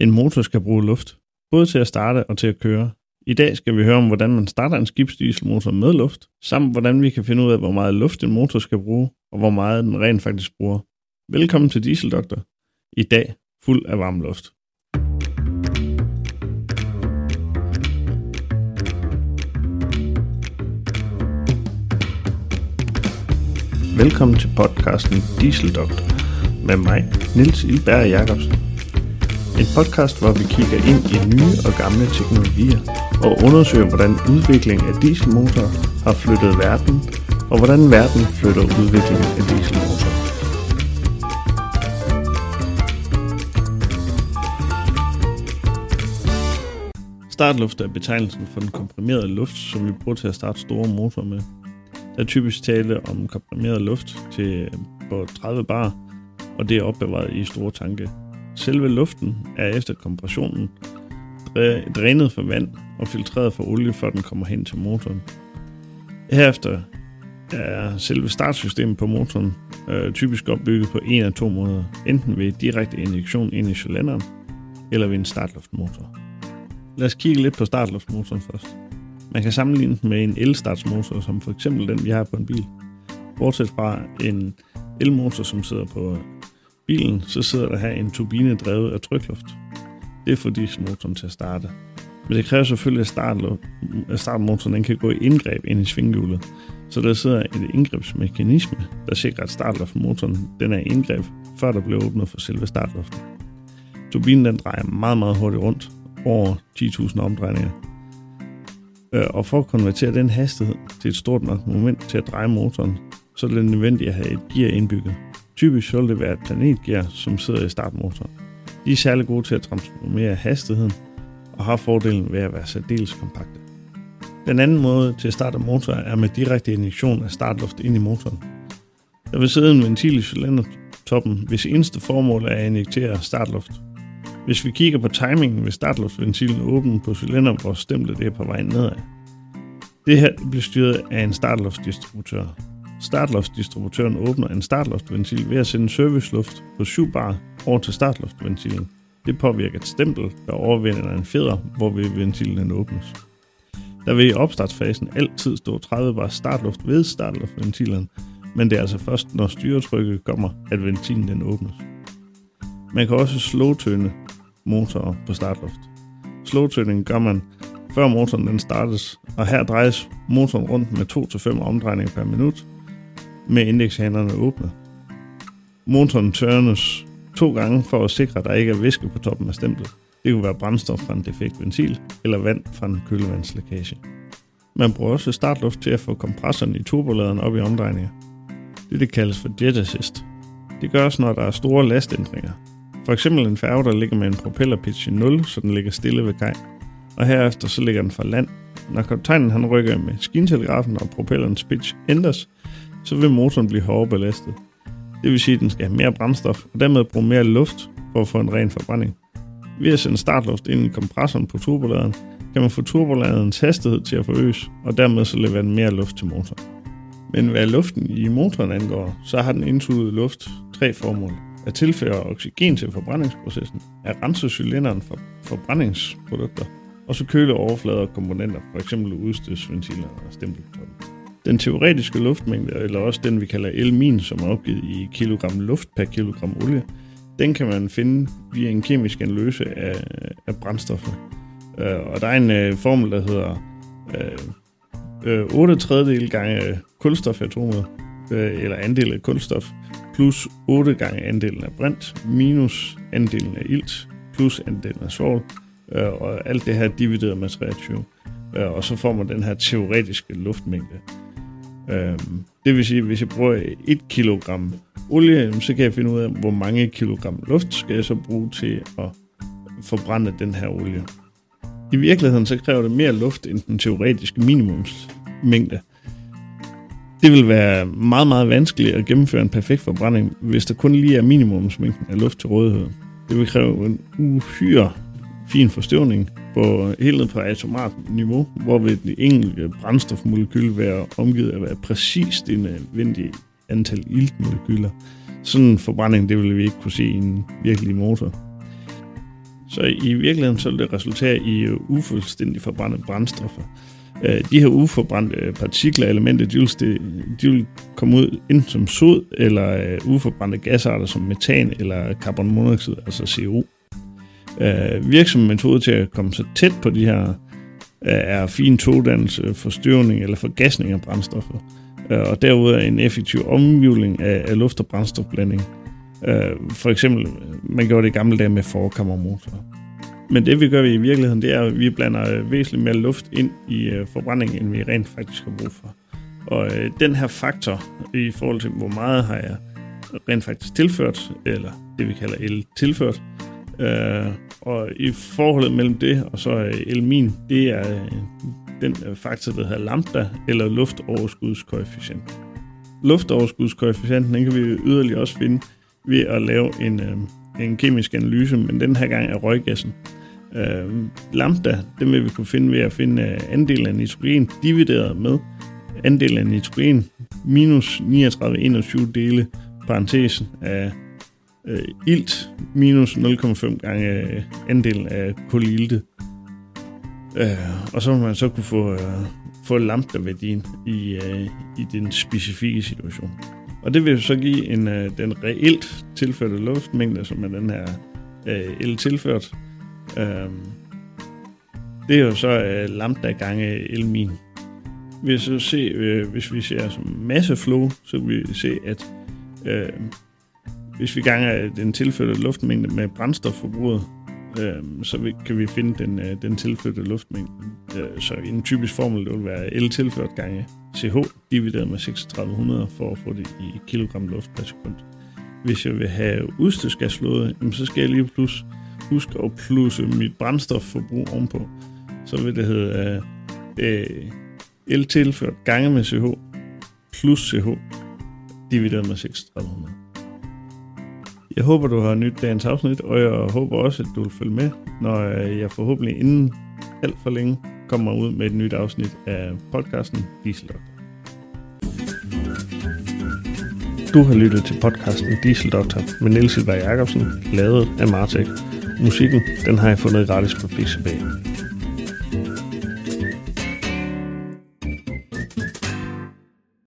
En motor skal bruge luft, både til at starte og til at køre. I dag skal vi høre om, hvordan man starter en skibsdieselmotor med luft, samt hvordan vi kan finde ud af, hvor meget luft en motor skal bruge, og hvor meget den rent faktisk bruger. Velkommen til Dieseldoktor. I dag fuld af varm luft. Velkommen til podcasten Dieseldoktor med mig, Nils Ilberg Jacobsen. En podcast, hvor vi kigger ind i nye og gamle teknologier og undersøger, hvordan udviklingen af dieselmotorer har flyttet verden, og hvordan verden flytter udviklingen af dieselmotorer. Startluft er betegnelsen for den komprimerede luft, som vi bruger til at starte store motorer med. Der er typisk tale om komprimeret luft til på 30 bar, og det er opbevaret i store tanke. Selve luften er efter kompressionen drænet for vand og filtreret for olie, før den kommer hen til motoren. Herefter er selve startsystemet på motoren øh, typisk opbygget på en af to måder, enten ved direkte injektion ind i cylinderen, eller ved en startluftmotor. Lad os kigge lidt på startluftmotoren først. Man kan sammenligne den med en elstartsmotor, som for eksempel den, vi har på en bil. Bortset fra en elmotor, som sidder på bilen, så sidder der her en turbine drevet af trykluft. Det er for dieselmotoren til at starte. Men det kræver selvfølgelig, at, start, at startmotoren den kan gå i indgreb ind i svinghjulet. Så der sidder et indgrebsmekanisme, der sikrer, at startluftmotoren den er i indgreb, før der bliver åbnet for selve startluften. Turbinen den drejer meget, meget hurtigt rundt, over 10.000 omdrejninger. Øh, og for at konvertere den hastighed til et stort nok moment til at dreje motoren, så er det nødvendigt at have et gear indbygget. Typisk vil det være et planetgear, som sidder i startmotoren. De er særlig gode til at transformere hastigheden og har fordelen ved at være særdeles kompakte. Den anden måde til at starte motor er med direkte injektion af startluft ind i motoren. Der vil sidde en ventil i cylindertoppen, hvis eneste formål er at injektere startluft. Hvis vi kigger på timingen, vil startluftventilen åbne på cylinder, hvor stemplet er på vej nedad. Det her bliver styret af en startluftdistributør. Startluftdistributøren åbner en startluftventil ved at sende serviceluft på 7 bar over til startluftventilen. Det påvirker et stempel, der overvinder en fjeder, hvor ventilen åbnes. Der vil i opstartsfasen altid stå 30 bar startluft ved startluftventilen, men det er altså først, når styretrykket kommer, at ventilen den åbnes. Man kan også slowtøne motorer på startluft. Slowtuning gør man, før motoren den startes, og her drejes motoren rundt med 2-5 omdrejninger per minut, med indekshandlerne åbne. Motoren tørnes to gange for at sikre, at der ikke er væske på toppen af stemplet. Det kunne være brændstof fra en defekt ventil eller vand fra en kølevandslækage. Man bruger også startluft til at få kompressoren i turboladeren op i omdrejninger. Det, det kaldes for jet assist. Det gøres, når der er store lastændringer. For eksempel en færge, der ligger med en propellerpitch i 0, så den ligger stille ved kaj. Og herefter så ligger den fra land. Når kaptajnen han rykker med skintelegrafen og propellerens pitch ændres, så vil motoren blive hårdere belastet. Det vil sige, at den skal have mere brændstof og dermed bruge mere luft for at få en ren forbrænding. Ved at sende startluft ind i kompressoren på turboladeren, kan man få turboladerens hastighed til at forøges, og dermed så levere mere luft til motoren. Men hvad luften i motoren angår, så har den indsuget luft tre formål. At tilføre oxygen til forbrændingsprocessen, at rense cylinderen for forbrændingsprodukter, og så køle overflader og komponenter, f.eks. udstødsventiler og stempeltoppen. Den teoretiske luftmængde, eller også den vi kalder L-min, som er opgivet i kilogram luft per kilogram olie, den kan man finde via en kemisk analyse af, af brændstoffer. Uh, øh, og der er en uh, formel, der hedder uh, uh, 8 tredjedel gange kulstofatomet, uh, øh, eller andel af kulstof, plus 8 gange andelen af brint, minus andelen af ilt, plus andelen af svovl, uh, og alt det her divideret med 23. Uh, og så får man den her teoretiske luftmængde. Øhm, det vil sige, at hvis jeg bruger 1 kg olie, så kan jeg finde ud af, hvor mange kilogram luft skal jeg så bruge til at forbrænde den her olie. I virkeligheden så kræver det mere luft end den teoretiske minimumsmængde. Det vil være meget, meget vanskeligt at gennemføre en perfekt forbrænding, hvis der kun lige er minimumsmængden af luft til rådighed. Det vil kræve en uhyre fin forstøvning på helt ned på atomart niveau, hvor vil det enkelte brændstofmolekyl være omgivet af præcis det nødvendige antal iltmolekyler. Sådan en forbrænding, det vil vi ikke kunne se i en virkelig motor. Så i virkeligheden så vil det resultere i ufuldstændig forbrændte brændstoffer. Øh, de her uforbrændte øh, partikler og elementer, de vil, de vil komme ud enten som sod eller øh, uforbrændte gasarter som metan eller carbonmonoxid, altså CO. Øh, Virksom metode til at komme så tæt på de her øh, er fin togdannelse, forstyrring eller forgasning af brændstoffer. Øh, og derudover en effektiv omvivling af luft- og brændstofblanding. For eksempel, man gjorde det i gamle dage med forkammermotorer. Men det vi gør i virkeligheden, det er, at vi blander væsentligt mere luft ind i øh, forbrændingen, end vi rent faktisk har brug for. Og øh, den her faktor i forhold til, hvor meget har jeg rent faktisk tilført, eller det vi kalder el tilført, øh, og i forholdet mellem det og så øh, elmin, det er øh, den øh, faktor, der hedder lambda, eller luftoverskudskoefficient. Luftoverskudskoefficienten, den kan vi yderligere også finde ved at lave en, en kemisk analyse, men den her gang er røggassen. Øh, lambda, det vil vi kunne finde ved at finde andelen af nitrogen divideret med andelen af nitrogen minus 39,21 dele parentesen af øh, ilt minus 0,5 gange øh, andelen af kulilte. Øh, og så vil man så kunne få, øh, få lambda-værdien i, øh, i den specifikke situation. Og det vil så give en, øh, den reelt tilførte luftmængde, som er den her øh, el tilført, Øh, det er jo så øh, lambda gange elmin. Hvis, vi se, øh, hvis vi ser som masseflow, så vil vi se, at øh, hvis vi ganger den tilførte luftmængde med brændstofforbruget, øh, så vi, kan vi finde den, øh, den tilførte luftmængde. Øh, så en typisk formel det vil være L tilført gange CH divideret med 3600 for at få det i kilogram luft per sekund. Hvis jeg vil have udstødsgasflåde, så skal jeg lige plus huske at plusse mit brændstofforbrug ovenpå. Så vil det hedde øh, øh L tilført gange med CH plus CH divideret med 3600. Jeg håber, du har nyt dagens afsnit, og jeg håber også, at du vil følge med, når øh, jeg forhåbentlig inden alt for længe kommer ud med et nyt afsnit af podcasten Dieseldoktor. Du har lyttet til podcasten Dieseldoktor med Niels Silberg Jacobsen, lavet af Martek. Musikken, den har jeg fundet gratis på Pixabay.